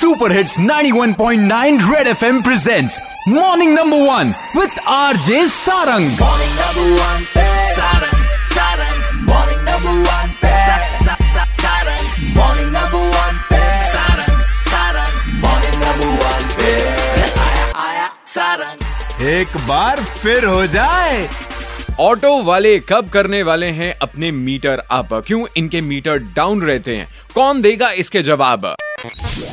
Super hits 91.9 red F M presents morning number one with RJ Sarang एक बार फिर हो जाए। ऑटो वाले कब करने वाले हैं अपने मीटर अप क्यों इनके मीटर डाउन रहते हैं? कौन देगा इसके जवाब?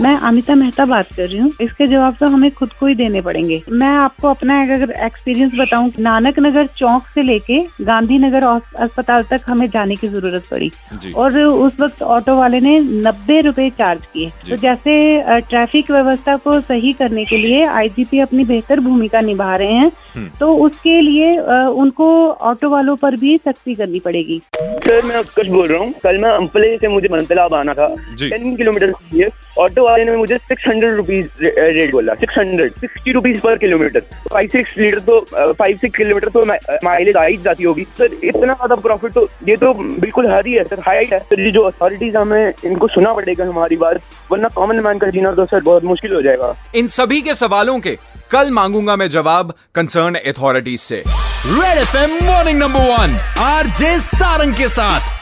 मैं अमिता मेहता बात कर रही हूँ। इसके जवाब तो हमें खुद को ही देने पड़ेंगे। मैं आपको अपना अगर एक्सपीरियंस बताऊँ नानक नगर चौक से लेके गांधीनगर हॉस- अस्पताल तक हमें जाने की ज़रूरत पड़ी। और उस वक्त ऑटो वाले ने नब्बे रुपए चार्ज किए। तो जैसे ट्रैफ़िक व्यवस्था को सही करने के लिए आईजीपी अपनी बेहतर भूमिका निभा रहे हैं तो उसके लिए उनको ऑटो वालों पर भी सख्ती करनी पड़ेगी। सर मैं उत्कर्ष बोल रहा हूँ। कल मैं अम्पले से मुझे मनतलाब आना था। टेन किलोमीटर के लिए ऑटो वाले ने मुझे सिक्स हंड्रेड रुपीज़ रेट बोला सिक्स हंड्रेड सिक्सटी रुपीज़ पर किलोमीटर फाइव सिक्स लीटर तो फाइव सिक्स किलोमीटर तो माइलेज आ ही जाती होगी। सर इतना ज़्यादा प्रॉफिट तो ये तो बिल्कुल हद ही है सर हाई है। सर ये जो अथॉरिटीज हमें इनको सुना पड़ेगा हमारी बात वरना कॉमन मैन का जीना तो सर बहुत मुश्किल हो जाएगा। इन सभी के सवालों के कल मांगूँगा मैं जवाब कंसर्न अथॉरिटीज से। Red FM morning number one RJ Sarang के साथ।